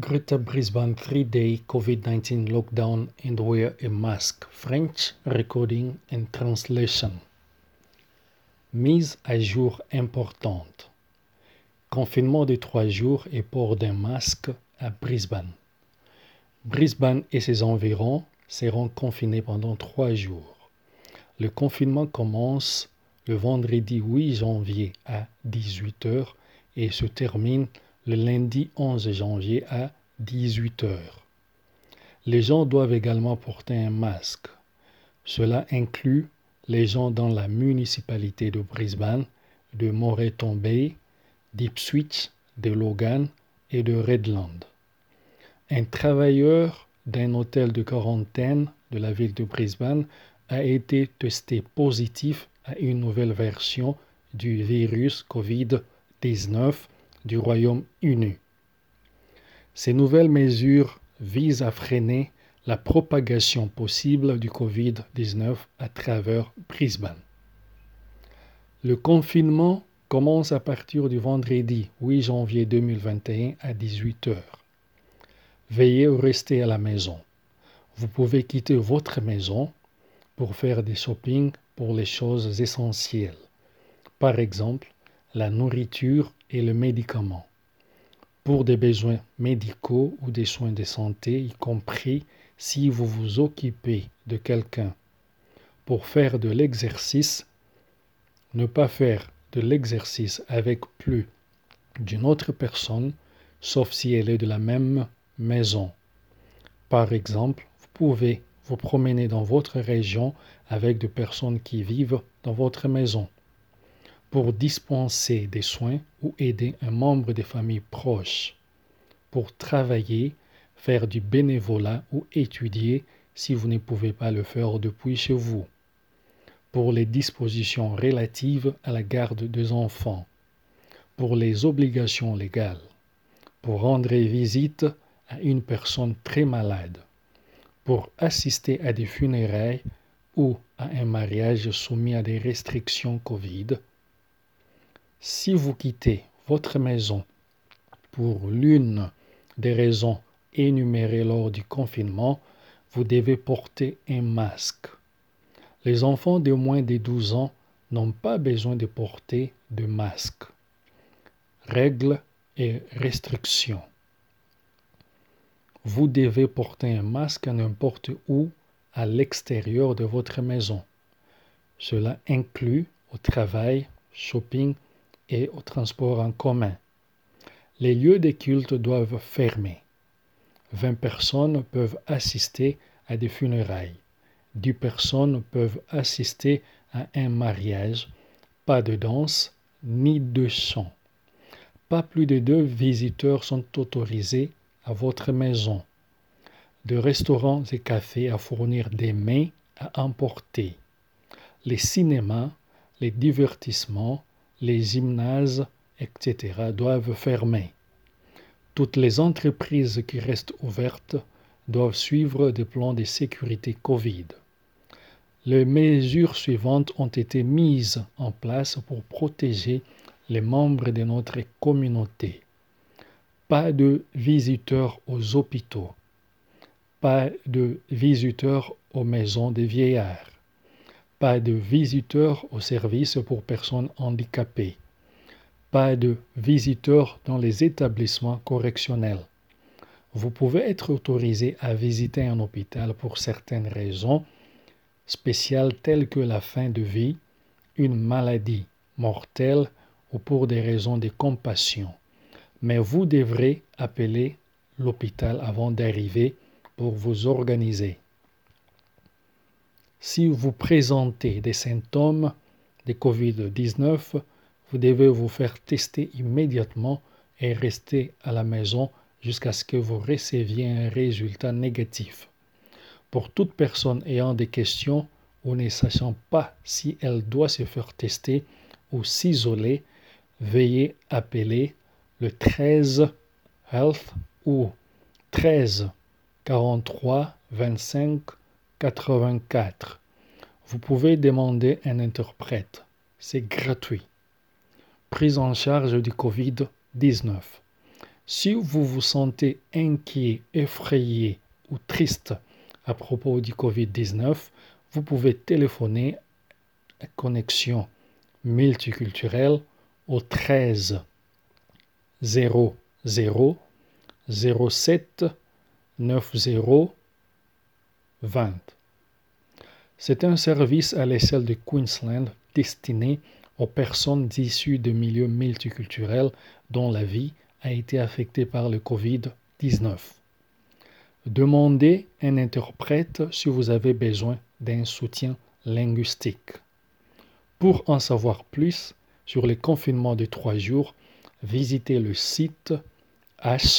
Greater Brisbane three day COVID 19 lockdown and wear a mask. French recording and translation. Mise à jour importante. Confinement de trois jours et port d'un masque à Brisbane. Brisbane et ses environs seront confinés pendant trois jours. Le confinement commence le vendredi 8 janvier à 18h et se termine le lundi 11 janvier à 18 h Les gens doivent également porter un masque. Cela inclut les gens dans la municipalité de Brisbane, de Moreton Bay, d'Ipswich, de Logan et de Redland. Un travailleur d'un hôtel de quarantaine de la ville de Brisbane a été testé positif à une nouvelle version du virus COVID-19 du Royaume-Uni. Ces nouvelles mesures visent à freiner la propagation possible du Covid-19 à travers Brisbane. Le confinement commence à partir du vendredi 8 janvier 2021 à 18h. Veillez à rester à la maison. Vous pouvez quitter votre maison pour faire des shopping pour les choses essentielles. Par exemple, la nourriture et le médicament. Pour des besoins médicaux ou des soins de santé, y compris si vous vous occupez de quelqu'un. Pour faire de l'exercice, ne pas faire de l'exercice avec plus d'une autre personne, sauf si elle est de la même maison. Par exemple, vous pouvez vous promener dans votre région avec des personnes qui vivent dans votre maison pour dispenser des soins ou aider un membre des familles proches, pour travailler, faire du bénévolat ou étudier si vous ne pouvez pas le faire depuis chez vous, pour les dispositions relatives à la garde des enfants, pour les obligations légales, pour rendre visite à une personne très malade, pour assister à des funérailles ou à un mariage soumis à des restrictions Covid, si vous quittez votre maison pour l'une des raisons énumérées lors du confinement, vous devez porter un masque. Les enfants de moins de 12 ans n'ont pas besoin de porter de masque. Règles et restrictions. Vous devez porter un masque n'importe où à l'extérieur de votre maison. Cela inclut au travail, shopping, et au transport en commun. Les lieux de culte doivent fermer. 20 personnes peuvent assister à des funérailles. 10 personnes peuvent assister à un mariage. Pas de danse ni de chant. Pas plus de deux visiteurs sont autorisés à votre maison. De restaurants et cafés à fournir des mets à emporter. Les cinémas, les divertissements, les gymnases, etc., doivent fermer. Toutes les entreprises qui restent ouvertes doivent suivre des plans de sécurité Covid. Les mesures suivantes ont été mises en place pour protéger les membres de notre communauté. Pas de visiteurs aux hôpitaux. Pas de visiteurs aux maisons des vieillards pas de visiteurs au service pour personnes handicapées, pas de visiteurs dans les établissements correctionnels. Vous pouvez être autorisé à visiter un hôpital pour certaines raisons spéciales telles que la fin de vie, une maladie mortelle ou pour des raisons de compassion. Mais vous devrez appeler l'hôpital avant d'arriver pour vous organiser. Si vous présentez des symptômes de COVID-19, vous devez vous faire tester immédiatement et rester à la maison jusqu'à ce que vous receviez un résultat négatif. Pour toute personne ayant des questions ou ne sachant pas si elle doit se faire tester ou s'isoler, veuillez appeler le 13 Health ou 13 43 25 84. Vous pouvez demander un interprète. C'est gratuit. Prise en charge du Covid-19. Si vous vous sentez inquiet, effrayé ou triste à propos du Covid-19, vous pouvez téléphoner à connexion multiculturelle au 13 00 07 90 20. C'est un service à l'échelle de Queensland destiné aux personnes issues de milieux multiculturels dont la vie a été affectée par le Covid-19. Demandez un interprète si vous avez besoin d'un soutien linguistique. Pour en savoir plus sur le confinement de trois jours, visitez le site https